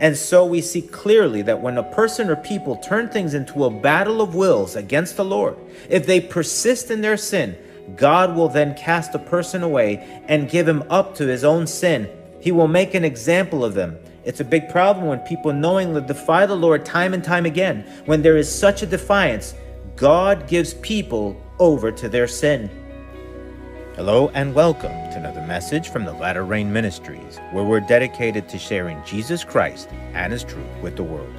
And so we see clearly that when a person or people turn things into a battle of wills against the Lord, if they persist in their sin, God will then cast a person away and give him up to his own sin. He will make an example of them. It's a big problem when people knowingly defy the Lord time and time again. When there is such a defiance, God gives people over to their sin. Hello and welcome to another message from the Latter Rain Ministries, where we're dedicated to sharing Jesus Christ and His truth with the world.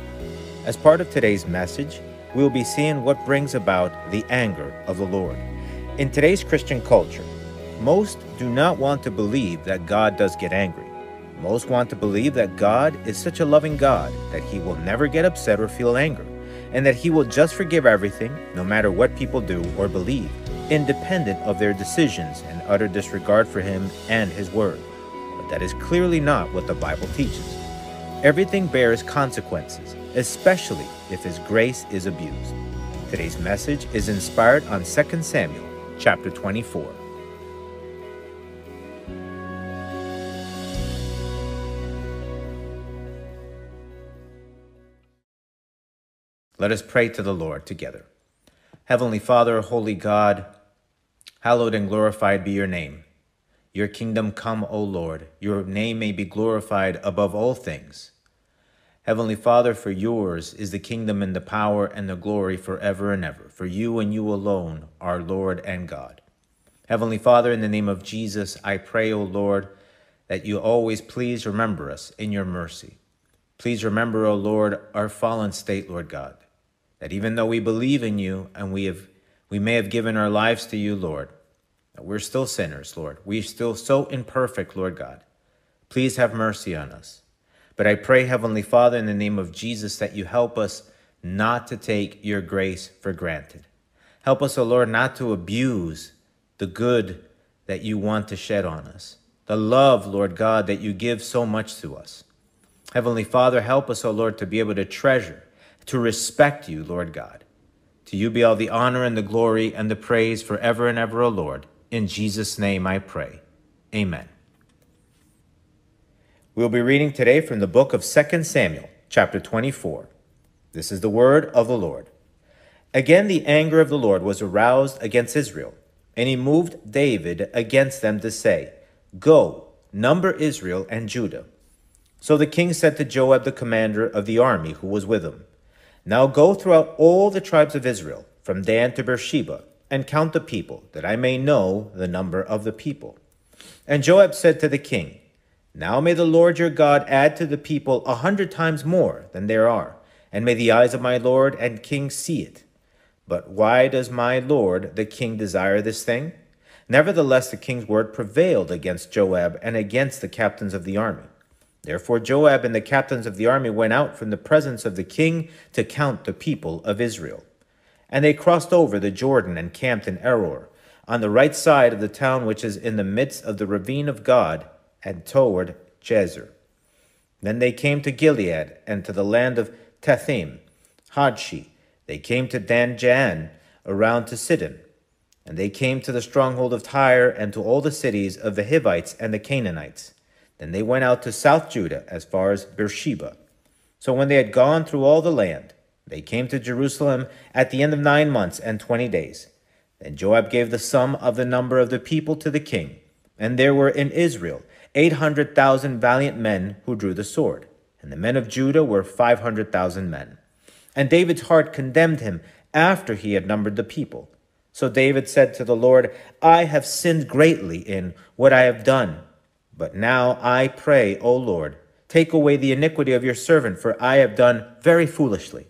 As part of today's message, we will be seeing what brings about the anger of the Lord. In today's Christian culture, most do not want to believe that God does get angry. Most want to believe that God is such a loving God that He will never get upset or feel anger, and that He will just forgive everything, no matter what people do or believe independent of their decisions and utter disregard for him and his word. But that is clearly not what the Bible teaches. Everything bears consequences, especially if his grace is abused. Today's message is inspired on 2 Samuel chapter 24. Let us pray to the Lord together. Heavenly Father, Holy God, Hallowed and glorified be your name. Your kingdom come, O Lord. Your name may be glorified above all things. Heavenly Father, for yours is the kingdom and the power and the glory forever and ever. For you and you alone are Lord and God. Heavenly Father, in the name of Jesus, I pray, O Lord, that you always please remember us in your mercy. Please remember, O Lord, our fallen state, Lord God, that even though we believe in you and we have we may have given our lives to you, Lord. We're still sinners, Lord. We're still so imperfect, Lord God. Please have mercy on us. But I pray, Heavenly Father, in the name of Jesus, that you help us not to take your grace for granted. Help us, O oh Lord, not to abuse the good that you want to shed on us, the love, Lord God, that you give so much to us. Heavenly Father, help us, O oh Lord, to be able to treasure, to respect you, Lord God. To you be all the honor and the glory and the praise forever and ever, O Lord. In Jesus' name I pray. Amen. We'll be reading today from the book of 2 Samuel, chapter 24. This is the word of the Lord. Again, the anger of the Lord was aroused against Israel, and he moved David against them to say, Go, number Israel and Judah. So the king said to Joab, the commander of the army who was with him, now go throughout all the tribes of Israel, from Dan to Beersheba, and count the people, that I may know the number of the people. And Joab said to the king, Now may the Lord your God add to the people a hundred times more than there are, and may the eyes of my lord and king see it. But why does my lord the king desire this thing? Nevertheless, the king's word prevailed against Joab and against the captains of the army. Therefore Joab and the captains of the army went out from the presence of the king to count the people of Israel. And they crossed over the Jordan and camped in Aroer, on the right side of the town which is in the midst of the ravine of God, and toward Jazer. Then they came to Gilead and to the land of Tahtim, Hodshi. They came to Dan Jaan, around to Sidon. And they came to the stronghold of Tyre and to all the cities of the Hivites and the Canaanites then they went out to South Judah as far as Beersheba. So when they had gone through all the land, they came to Jerusalem at the end of nine months and twenty days. Then Joab gave the sum of the number of the people to the king, and there were in Israel eight hundred thousand valiant men who drew the sword, and the men of Judah were five hundred thousand men. And David's heart condemned him after he had numbered the people. So David said to the Lord, I have sinned greatly in what I have done. But now I pray, O Lord, take away the iniquity of your servant, for I have done very foolishly.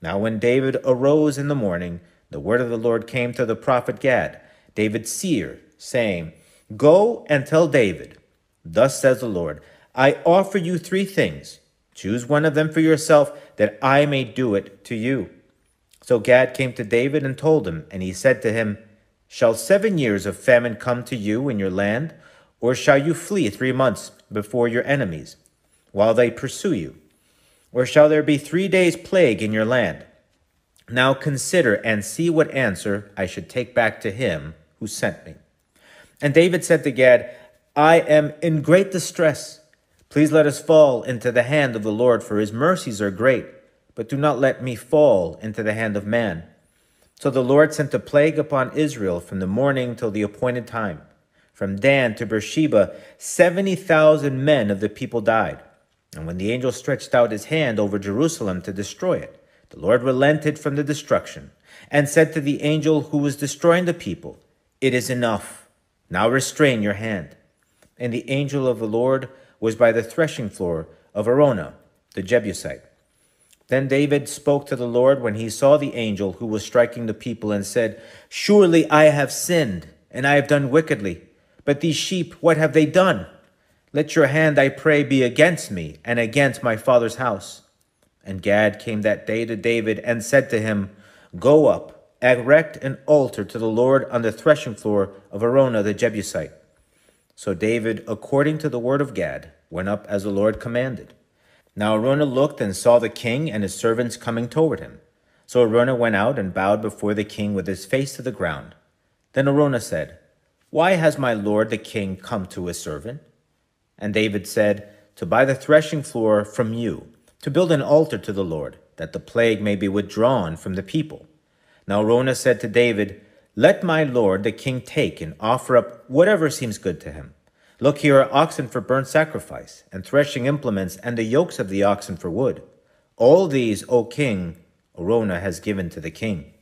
Now when David arose in the morning, the word of the Lord came to the prophet Gad, David's seer, saying, Go and tell David, Thus says the Lord, I offer you three things. Choose one of them for yourself, that I may do it to you. So Gad came to David and told him, and he said to him, Shall seven years of famine come to you in your land? Or shall you flee three months before your enemies, while they pursue you? Or shall there be three days' plague in your land? Now consider and see what answer I should take back to him who sent me. And David said to Gad, I am in great distress. Please let us fall into the hand of the Lord, for his mercies are great, but do not let me fall into the hand of man. So the Lord sent a plague upon Israel from the morning till the appointed time. From Dan to Beersheba, 70,000 men of the people died. And when the angel stretched out his hand over Jerusalem to destroy it, the Lord relented from the destruction and said to the angel who was destroying the people, It is enough. Now restrain your hand. And the angel of the Lord was by the threshing floor of Araunah, the Jebusite. Then David spoke to the Lord when he saw the angel who was striking the people and said, Surely I have sinned, and I have done wickedly. But these sheep, what have they done? Let your hand, I pray, be against me and against my father's house. And Gad came that day to David and said to him, Go up, erect an altar to the Lord on the threshing floor of Araunah the Jebusite. So David, according to the word of Gad, went up as the Lord commanded. Now Araunah looked and saw the king and his servants coming toward him. So Araunah went out and bowed before the king with his face to the ground. Then Araunah said, Why has my lord the king come to his servant? And David said, To buy the threshing floor from you, to build an altar to the Lord, that the plague may be withdrawn from the people. Now Araunah said to David, Let my lord the king take and offer up whatever seems good to him. Look, here are oxen for burnt sacrifice, and threshing implements, and the yokes of the oxen for wood. All these, O king, Araunah has given to the king.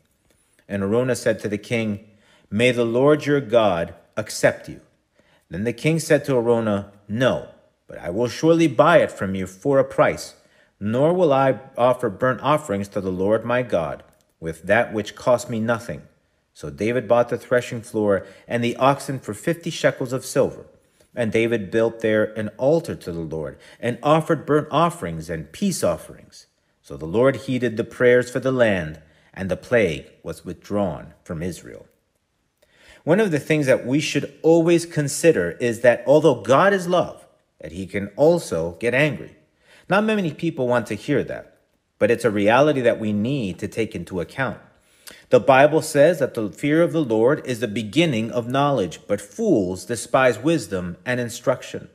And Araunah said to the king, May the Lord your God accept you. Then the king said to Araunah, No, but I will surely buy it from you for a price, nor will I offer burnt offerings to the Lord my God with that which cost me nothing. So David bought the threshing floor and the oxen for fifty shekels of silver. And David built there an altar to the Lord and offered burnt offerings and peace offerings. So the Lord heeded the prayers for the land, and the plague was withdrawn from Israel. One of the things that we should always consider is that although God is love, that he can also get angry. Not many people want to hear that, but it's a reality that we need to take into account. The Bible says that the fear of the Lord is the beginning of knowledge, but fools despise wisdom and instruction.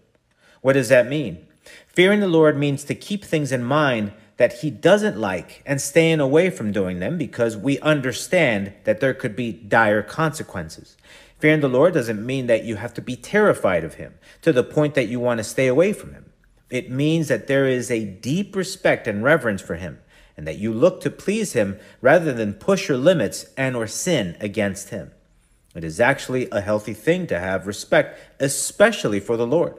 What does that mean? Fearing the Lord means to keep things in mind that he doesn't like and staying away from doing them because we understand that there could be dire consequences. Fearing the Lord doesn't mean that you have to be terrified of him to the point that you want to stay away from him. It means that there is a deep respect and reverence for him and that you look to please him rather than push your limits and or sin against him. It is actually a healthy thing to have respect, especially for the Lord.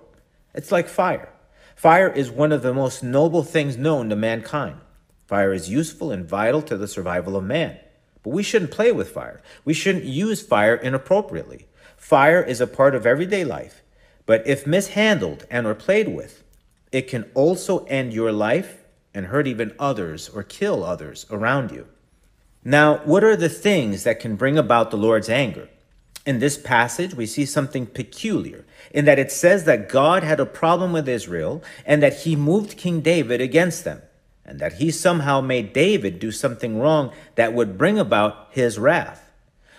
It's like fire. Fire is one of the most noble things known to mankind. Fire is useful and vital to the survival of man. But we shouldn't play with fire. We shouldn't use fire inappropriately. Fire is a part of everyday life, but if mishandled and or played with, it can also end your life and hurt even others or kill others around you. Now, what are the things that can bring about the Lord's anger? In this passage, we see something peculiar in that it says that God had a problem with Israel and that he moved King David against them, and that he somehow made David do something wrong that would bring about his wrath.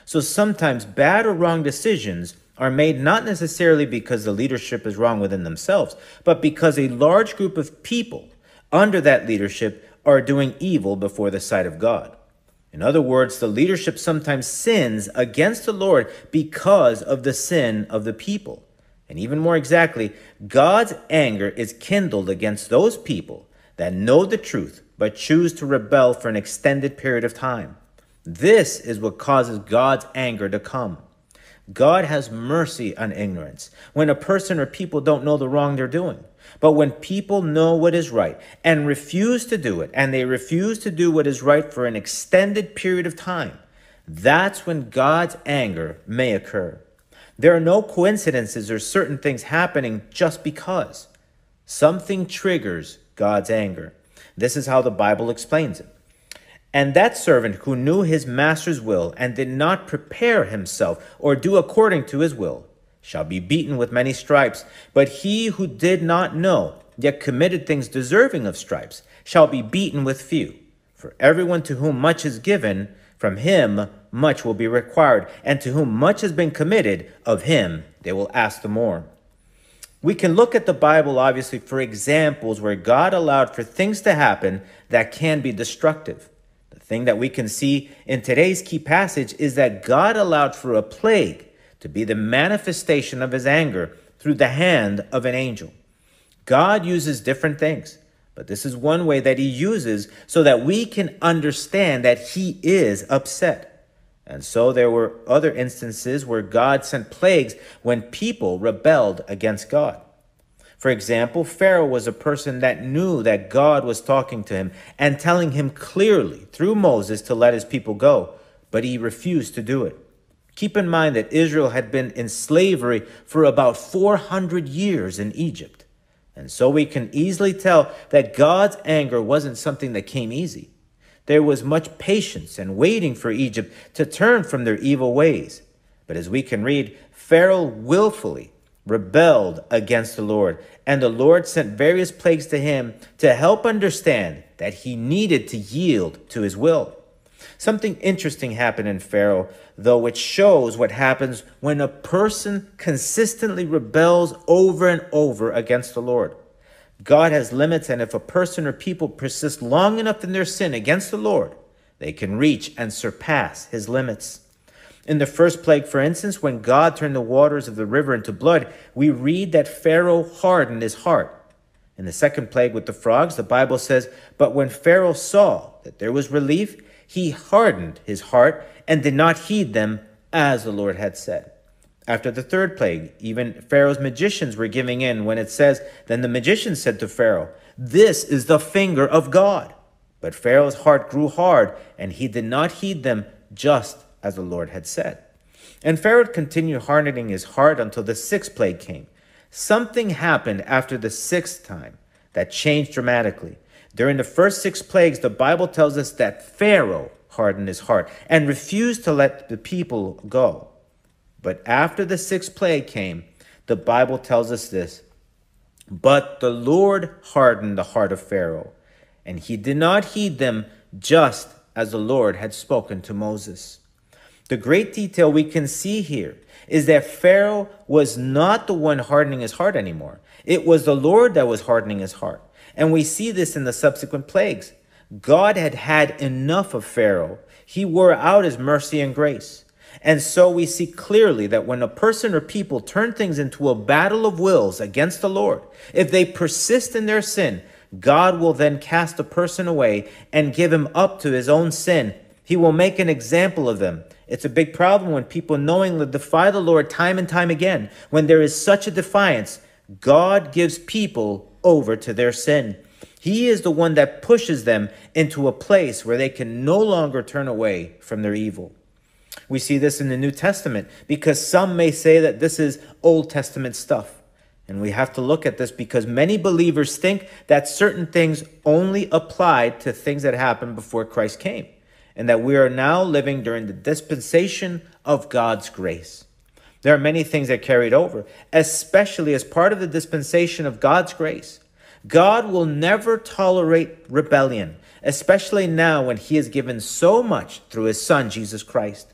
So sometimes bad or wrong decisions are made not necessarily because the leadership is wrong within themselves, but because a large group of people under that leadership are doing evil before the sight of God. In other words, the leadership sometimes sins against the Lord because of the sin of the people. And even more exactly, God's anger is kindled against those people that know the truth but choose to rebel for an extended period of time. This is what causes God's anger to come. God has mercy on ignorance when a person or people don't know the wrong they're doing. But when people know what is right and refuse to do it, and they refuse to do what is right for an extended period of time, that's when God's anger may occur. There are no coincidences or certain things happening just because. Something triggers God's anger. This is how the Bible explains it. And that servant who knew his master's will and did not prepare himself or do according to his will shall be beaten with many stripes. But he who did not know, yet committed things deserving of stripes, shall be beaten with few. For everyone to whom much is given, from him much will be required, and to whom much has been committed, of him they will ask the more. We can look at the Bible, obviously, for examples where God allowed for things to happen that can be destructive. The thing that we can see in today's key passage is that God allowed for a plague to be the manifestation of his anger through the hand of an angel. God uses different things, but this is one way that he uses so that we can understand that he is upset. And so there were other instances where God sent plagues when people rebelled against God. For example, Pharaoh was a person that knew that God was talking to him and telling him clearly through Moses to let his people go, but he refused to do it. Keep in mind that Israel had been in slavery for about 400 years in Egypt. And so we can easily tell that God's anger wasn't something that came easy. There was much patience and waiting for Egypt to turn from their evil ways. But as we can read, Pharaoh willfully rebelled against the Lord, and the Lord sent various plagues to him to help understand that he needed to yield to his will. Something interesting happened in Pharaoh, though, which shows what happens when a person consistently rebels over and over against the Lord. God has limits, and if a person or people persist long enough in their sin against the Lord, they can reach and surpass his limits. In the first plague, for instance, when God turned the waters of the river into blood, we read that Pharaoh hardened his heart. In the second plague with the frogs, the Bible says, But when Pharaoh saw that there was relief, he hardened his heart and did not heed them as the Lord had said. After the third plague, even Pharaoh's magicians were giving in when it says, Then the magicians said to Pharaoh, This is the finger of God. But Pharaoh's heart grew hard, and he did not heed them just as the Lord had said. And Pharaoh continued hardening his heart until the sixth plague came. Something happened after the sixth time that changed dramatically. During the first six plagues, the Bible tells us that Pharaoh hardened his heart and refused to let the people go. But after the sixth plague came, the Bible tells us this But the Lord hardened the heart of Pharaoh, and he did not heed them just as the Lord had spoken to Moses. The great detail we can see here is that Pharaoh was not the one hardening his heart anymore. It was the Lord that was hardening his heart. And we see this in the subsequent plagues. God had had enough of Pharaoh. He wore out his mercy and grace. And so we see clearly that when a person or people turn things into a battle of wills against the Lord, if they persist in their sin, God will then cast a person away and give him up to his own sin. He will make an example of them. It's a big problem when people knowingly defy the Lord time and time again. When there is such a defiance, God gives people over to their sin. He is the one that pushes them into a place where they can no longer turn away from their evil. We see this in the New Testament because some may say that this is Old Testament stuff. And we have to look at this because many believers think that certain things only apply to things that happened before Christ came, and that we are now living during the dispensation of God's grace. There are many things that carried over, especially as part of the dispensation of God's grace. God will never tolerate rebellion, especially now when He has given so much through His Son, Jesus Christ.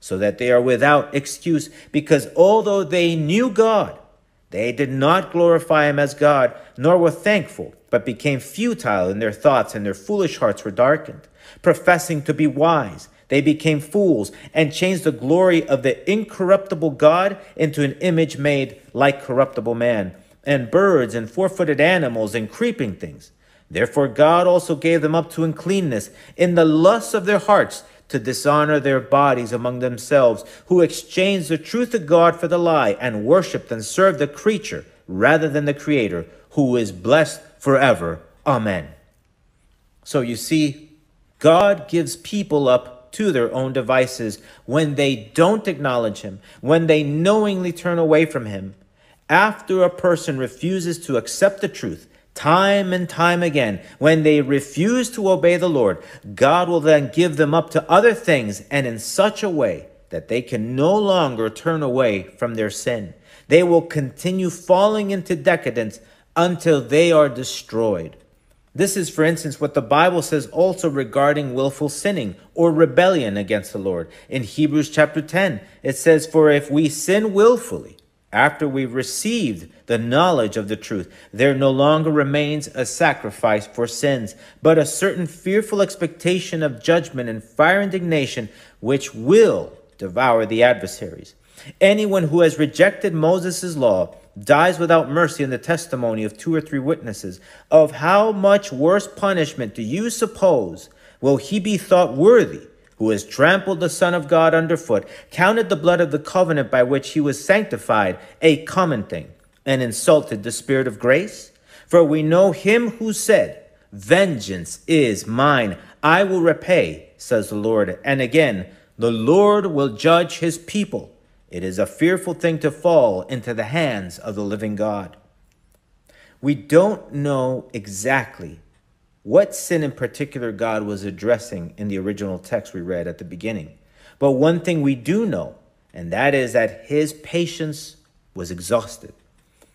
so that they are without excuse, because although they knew God, they did not glorify him as God, nor were thankful, but became futile in their thoughts, and their foolish hearts were darkened. Professing to be wise, they became fools and changed the glory of the incorruptible God into an image made like corruptible man, and birds and four footed animals and creeping things. Therefore, God also gave them up to uncleanness in the lusts of their hearts to dishonor their bodies among themselves, who exchange the truth of God for the lie and worship and serve the creature rather than the Creator, who is blessed forever. Amen. So you see, God gives people up to their own devices when they don't acknowledge Him, when they knowingly turn away from Him. After a person refuses to accept the truth, time and time again, when they refuse to obey the Lord, God will then give them up to other things and in such a way that they can no longer turn away from their sin. They will continue falling into decadence until they are destroyed. This is, for instance, what the Bible says also regarding willful sinning or rebellion against the Lord. In Hebrews chapter 10, it says, For if we sin willfully, after we've received the knowledge of the truth, there no longer remains a sacrifice for sins, but a certain fearful expectation of judgment and fire indignation, which will devour the adversaries. Anyone who has rejected Moses' law dies without mercy in the testimony of two or three witnesses. Of how much worse punishment do you suppose will he be thought worthy? Who has trampled the Son of God underfoot, counted the blood of the covenant by which he was sanctified a common thing, and insulted the Spirit of grace? For we know him who said, Vengeance is mine, I will repay, says the Lord. And again, the Lord will judge his people. It is a fearful thing to fall into the hands of the living God. We don't know exactly what sin in particular God was addressing in the original text we read at the beginning. But one thing we do know, and that is that his patience was exhausted.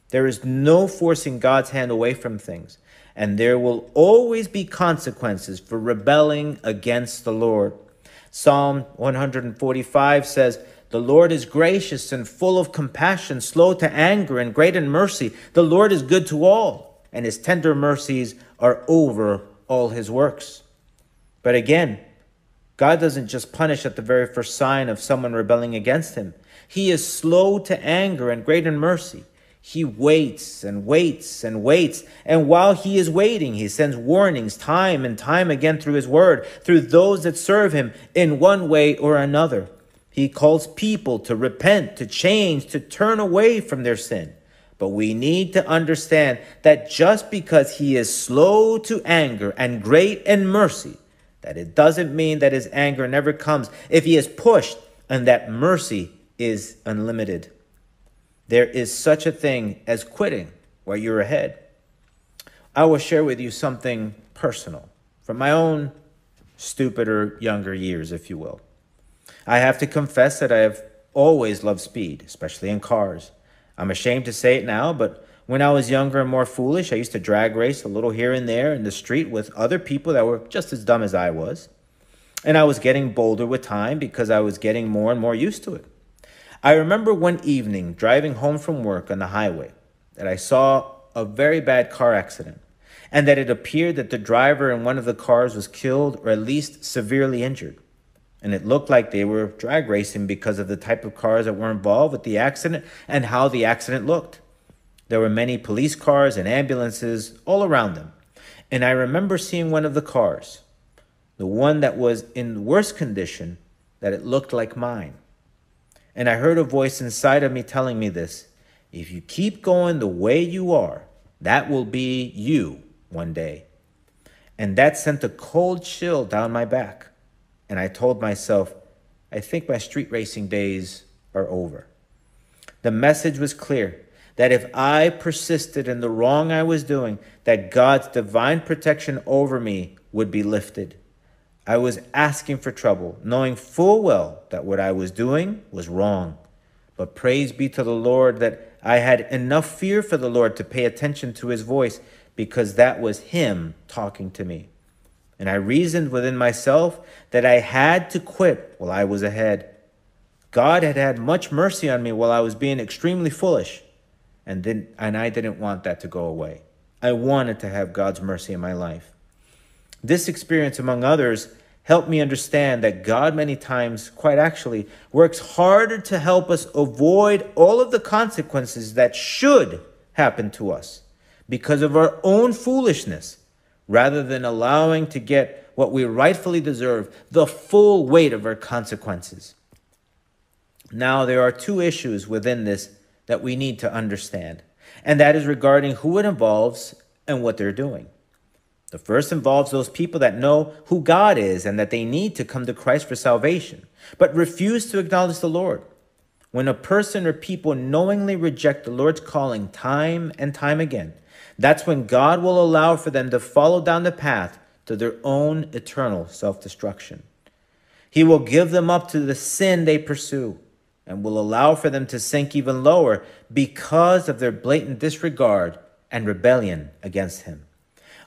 There is no forcing God's hand away from things, and there will always be consequences for rebelling against the Lord. Psalm 145 says, The Lord is gracious and full of compassion, slow to anger, and great in mercy. The Lord is good to all, and his tender mercies are over all his works. But again, God doesn't just punish at the very first sign of someone rebelling against him. He is slow to anger and great in mercy. He waits and waits and waits. And while he is waiting, he sends warnings time and time again through his word, through those that serve him in one way or another. He calls people to repent, to change, to turn away from their sin. But we need to understand that just because he is slow to anger and great in mercy, that it doesn't mean that his anger never comes if he is pushed and that mercy is unlimited. There is such a thing as quitting while you're ahead. I will share with you something personal from my own stupider younger years, if you will. I have to confess that I have always loved speed, especially in cars. I'm ashamed to say it now, but when I was younger and more foolish, I used to drag race a little here and there in the street with other people that were just as dumb as I was. And I was getting bolder with time because I was getting more and more used to it. I remember one evening driving home from work on the highway that I saw a very bad car accident and that it appeared that the driver in one of the cars was killed or at least severely injured and it looked like they were drag racing because of the type of cars that were involved with the accident and how the accident looked. There were many police cars and ambulances all around them. And I remember seeing one of the cars, the one that was in worse condition, that it looked like mine. And I heard a voice inside of me telling me this if you keep going the way you are, that will be you one day. And that sent a cold chill down my back and I told myself, I think my street racing days are over. The message was clear that if I persisted in the wrong I was doing, that God's divine protection over me would be lifted. I was asking for trouble, knowing full well that what I was doing was wrong. But praise be to the Lord that I had enough fear for the Lord to pay attention to his voice because that was him talking to me. And I reasoned within myself that I had to quit while I was ahead. God had had much mercy on me while I was being extremely foolish, and, then, and I didn't want that to go away. I wanted to have God's mercy in my life. This experience, among others, helped me understand that God, many times, quite actually, works harder to help us avoid all of the consequences that should happen to us because of our own foolishness rather than allowing to get what we rightfully deserve, the full weight of our consequences. Now, there are two issues within this that we need to understand, and that is regarding who it involves and what they're doing. The first involves those people that know who God is and that they need to come to Christ for salvation, but refuse to acknowledge the Lord. when a person or people knowingly reject the Lord's calling time and time again, that's when God will allow for them to follow down the path to their own eternal self destruction. He will give them up to the sin they pursue and will allow for them to sink even lower because of their blatant disregard and rebellion against Him.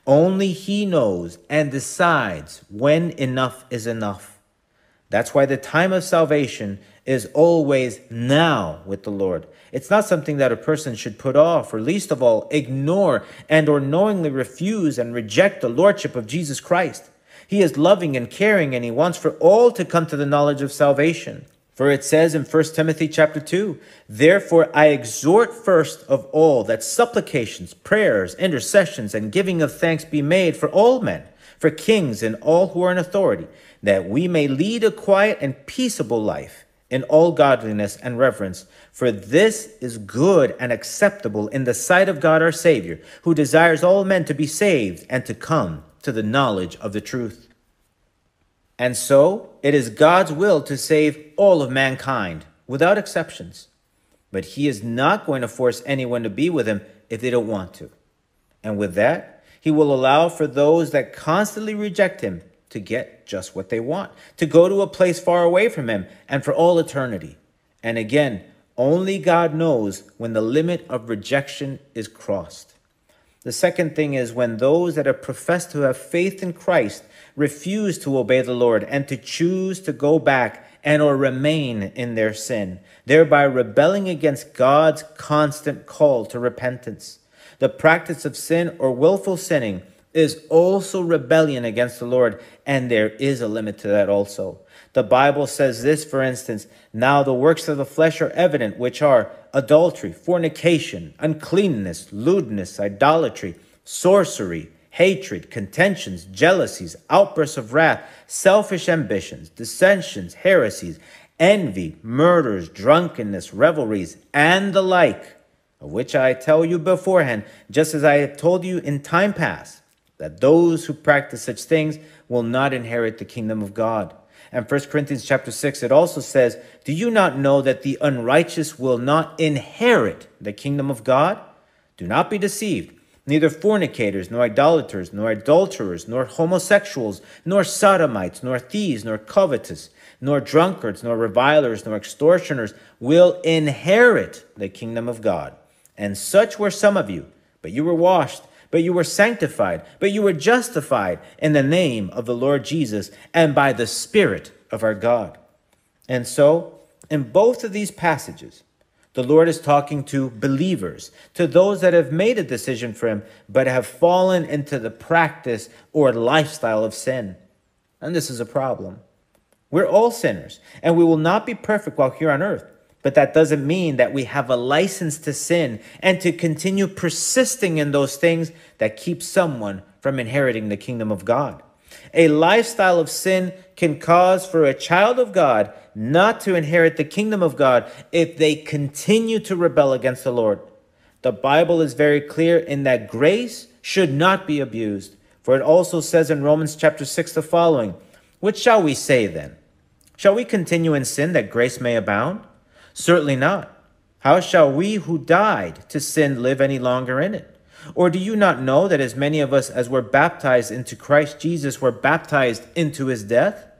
Only He knows and decides when enough is enough. That's why the time of salvation is always now with the Lord. It's not something that a person should put off or least of all ignore and or knowingly refuse and reject the lordship of Jesus Christ. He is loving and caring and he wants for all to come to the knowledge of salvation. For it says in 1 Timothy chapter 2, Therefore I exhort first of all that supplications, prayers, intercessions, and giving of thanks be made for all men, for kings and all who are in authority, that we may lead a quiet and peaceable life in all godliness and reverence. For this is good and acceptable in the sight of God our Savior, who desires all men to be saved and to come to the knowledge of the truth. And so it is God's will to save all of mankind, without exceptions. But he is not going to force anyone to be with him if they don't want to. And with that, he will allow for those that constantly reject him to get just what they want, to go to a place far away from Him and for all eternity. And again, only God knows when the limit of rejection is crossed. The second thing is when those that have professed to have faith in Christ refuse to obey the Lord and to choose to go back and or remain in their sin, thereby rebelling against God's constant call to repentance. The practice of sin or willful sinning is also rebellion against the Lord, and there is a limit to that also. The Bible says this, for instance, now the works of the flesh are evident, which are adultery, fornication, uncleanness, lewdness, idolatry, sorcery, hatred, contentions, jealousies, outbursts of wrath, selfish ambitions, dissensions, heresies, envy, murders, drunkenness, revelries, and the like, of which I tell you beforehand, just as I have told you in time past that those who practice such things will not inherit the kingdom of God. And 1 Corinthians chapter 6, it also says, Do you not know that the unrighteous will not inherit the kingdom of God? Do not be deceived. Neither fornicators, nor idolaters, nor adulterers, nor homosexuals, nor sodomites, nor thieves, nor covetous, nor drunkards, nor revilers, nor extortioners will inherit the kingdom of God. And such were some of you, but you were washed but you were sanctified, but you were justified in the name of the Lord Jesus and by the Spirit of our God. And so, in both of these passages, the Lord is talking to believers, to those that have made a decision for Him, but have fallen into the practice or lifestyle of sin. And this is a problem. We're all sinners, and we will not be perfect while here on earth. But that doesn't mean that we have a license to sin and to continue persisting in those things that keep someone from inheriting the kingdom of God. A lifestyle of sin can cause for a child of God not to inherit the kingdom of God if they continue to rebel against the Lord. The Bible is very clear in that grace should not be abused. For it also says in Romans chapter 6 the following, What shall we say then? Shall we continue in sin that grace may abound? Certainly not. How shall we who died to sin live any longer in it? Or do you not know that as many of us as were baptized into Christ Jesus were baptized into his death?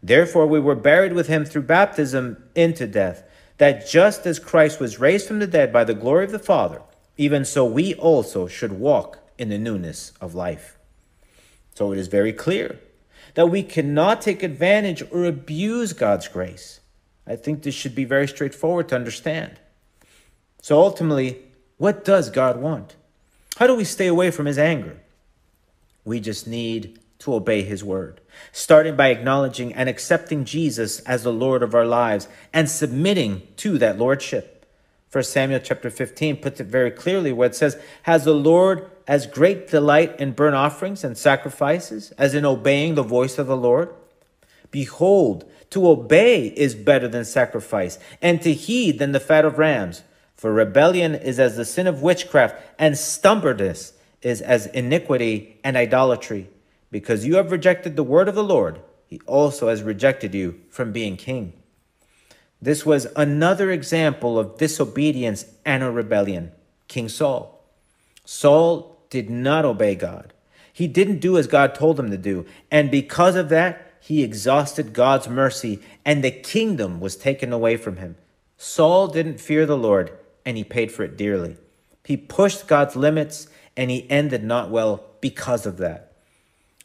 Therefore we were buried with him through baptism into death, that just as Christ was raised from the dead by the glory of the Father, even so we also should walk in the newness of life. So it is very clear that we cannot take advantage or abuse God's grace. I think this should be very straightforward to understand. So ultimately, what does God want? How do we stay away from his anger? We just need to obey his word, starting by acknowledging and accepting Jesus as the Lord of our lives and submitting to that lordship. First Samuel chapter 15 puts it very clearly where it says, Has the Lord as great delight in burnt offerings and sacrifices as in obeying the voice of the Lord? Behold, to obey is better than sacrifice, and to heed than the fat of rams. For rebellion is as the sin of witchcraft, and stubbornness is as iniquity and idolatry. Because you have rejected the word of the Lord, he also has rejected you from being king. This was another example of disobedience and a rebellion. King Saul. Saul did not obey God. He didn't do as God told him to do. And because of that, he exhausted God's mercy and the kingdom was taken away from him. Saul didn't fear the Lord and he paid for it dearly. He pushed God's limits and he ended not well because of that.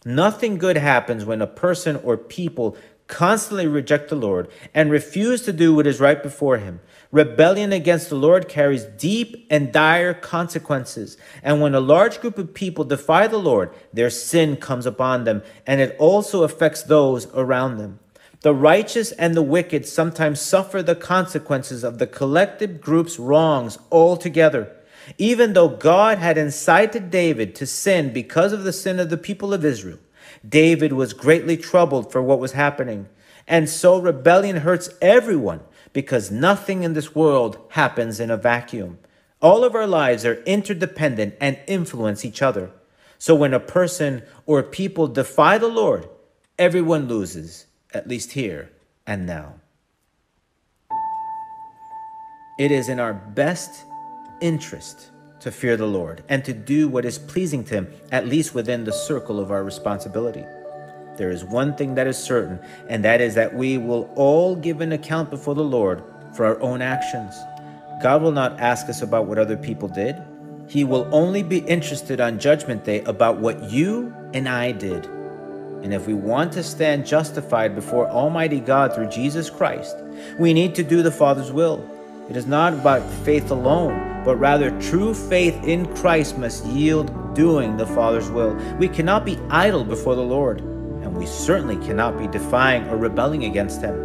Nothing good happens when a person or people constantly reject the Lord and refuse to do what is right before him. Rebellion against the Lord carries deep and dire consequences. And when a large group of people defy the Lord, their sin comes upon them, and it also affects those around them. The righteous and the wicked sometimes suffer the consequences of the collective group's wrongs altogether. Even though God had incited David to sin because of the sin of the people of Israel, David was greatly troubled for what was happening. And so rebellion hurts everyone because nothing in this world happens in a vacuum. All of our lives are interdependent and influence each other. So when a person or people defy the Lord, everyone loses, at least here and now. It is in our best interest to fear the Lord and to do what is pleasing to Him, at least within the circle of our responsibility. There is one thing that is certain, and that is that we will all give an account before the Lord for our own actions. God will not ask us about what other people did. He will only be interested on Judgment Day about what you and I did. And if we want to stand justified before Almighty God through Jesus Christ, we need to do the Father's will. It is not about faith alone, but rather true faith in Christ must yield doing the Father's will. We cannot be idle before the Lord, and we certainly cannot be defying or rebelling against Him.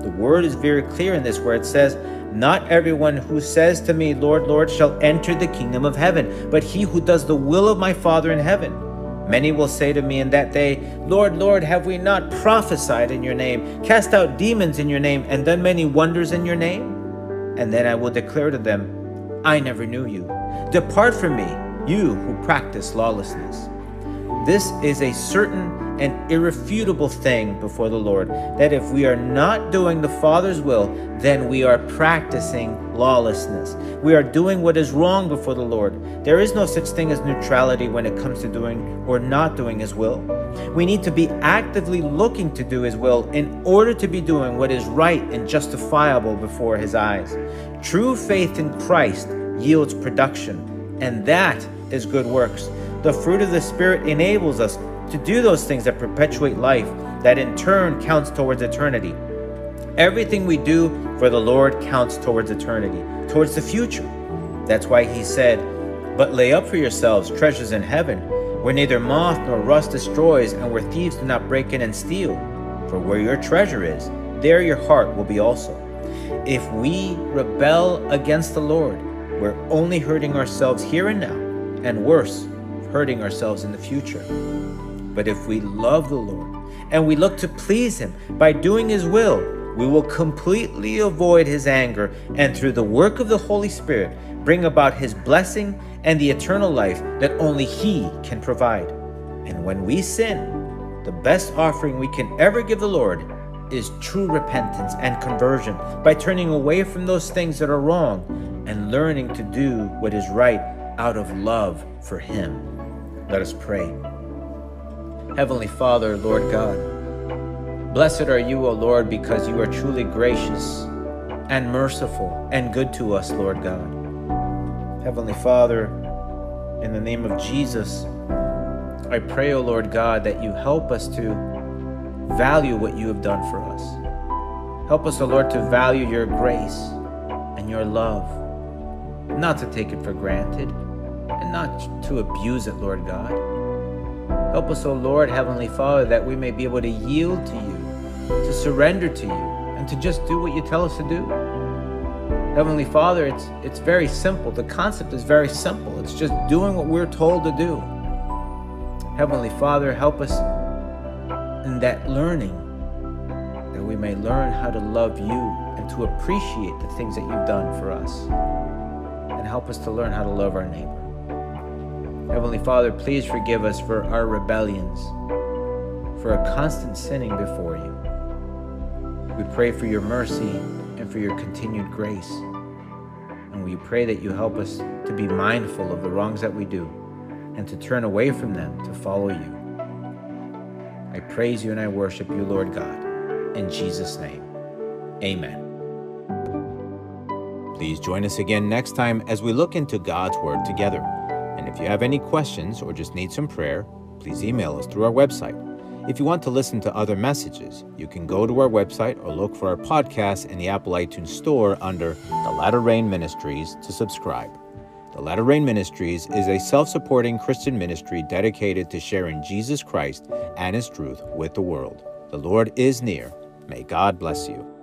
The word is very clear in this where it says, Not everyone who says to me, Lord, Lord, shall enter the kingdom of heaven, but he who does the will of my Father in heaven. Many will say to me in that day, Lord, Lord, have we not prophesied in your name, cast out demons in your name, and done many wonders in your name? And then I will declare to them, I never knew you. Depart from me, you who practice lawlessness. This is a certain and irrefutable thing before the Lord that if we are not doing the Father's will, then we are practicing lawlessness. We are doing what is wrong before the Lord. There is no such thing as neutrality when it comes to doing or not doing His will. We need to be actively looking to do His will in order to be doing what is right and justifiable before His eyes. True faith in Christ yields production, and that is good works. The fruit of the Spirit enables us to do those things that perpetuate life, that in turn counts towards eternity. Everything we do for the Lord counts towards eternity, towards the future. That's why he said, But lay up for yourselves treasures in heaven, where neither moth nor rust destroys, and where thieves do not break in and steal. For where your treasure is, there your heart will be also. If we rebel against the Lord, we're only hurting ourselves here and now, and worse, hurting ourselves in the future. But if we love the Lord and we look to please Him by doing His will, we will completely avoid His anger and through the work of the Holy Spirit bring about His blessing and the eternal life that only He can provide. And when we sin, the best offering we can ever give the Lord is true repentance and conversion by turning away from those things that are wrong and learning to do what is right out of love for Him. Let us pray. Heavenly Father, Lord God, blessed are you, O Lord, because you are truly gracious and merciful and good to us, Lord God. Heavenly Father, in the name of Jesus, I pray, O Lord God, that you help us to value what you have done for us. Help us, O Lord, to value your grace and your love, not to take it for granted and not to abuse it, Lord God. Help us, O Lord, Heavenly Father, that we may be able to yield to you, to surrender to you, and to just do what you tell us to do. Heavenly Father, it's, it's very simple. The concept is very simple. It's just doing what we're told to do. Heavenly Father, help us in that learning that we may learn how to love you and to appreciate the things that you've done for us. And help us to learn how to love our neighbor. Heavenly Father, please forgive us for our rebellions, for a constant sinning before you. We pray for your mercy and for your continued grace. And we pray that you help us to be mindful of the wrongs that we do and to turn away from them to follow you. I praise you and I worship you, Lord God. In Jesus' name, amen. Please join us again next time as we look into God's Word together. If you have any questions or just need some prayer, please email us through our website. If you want to listen to other messages, you can go to our website or look for our podcast in the Apple iTunes Store under The Latter Rain Ministries to subscribe. The Latter Rain Ministries is a self supporting Christian ministry dedicated to sharing Jesus Christ and His truth with the world. The Lord is near. May God bless you.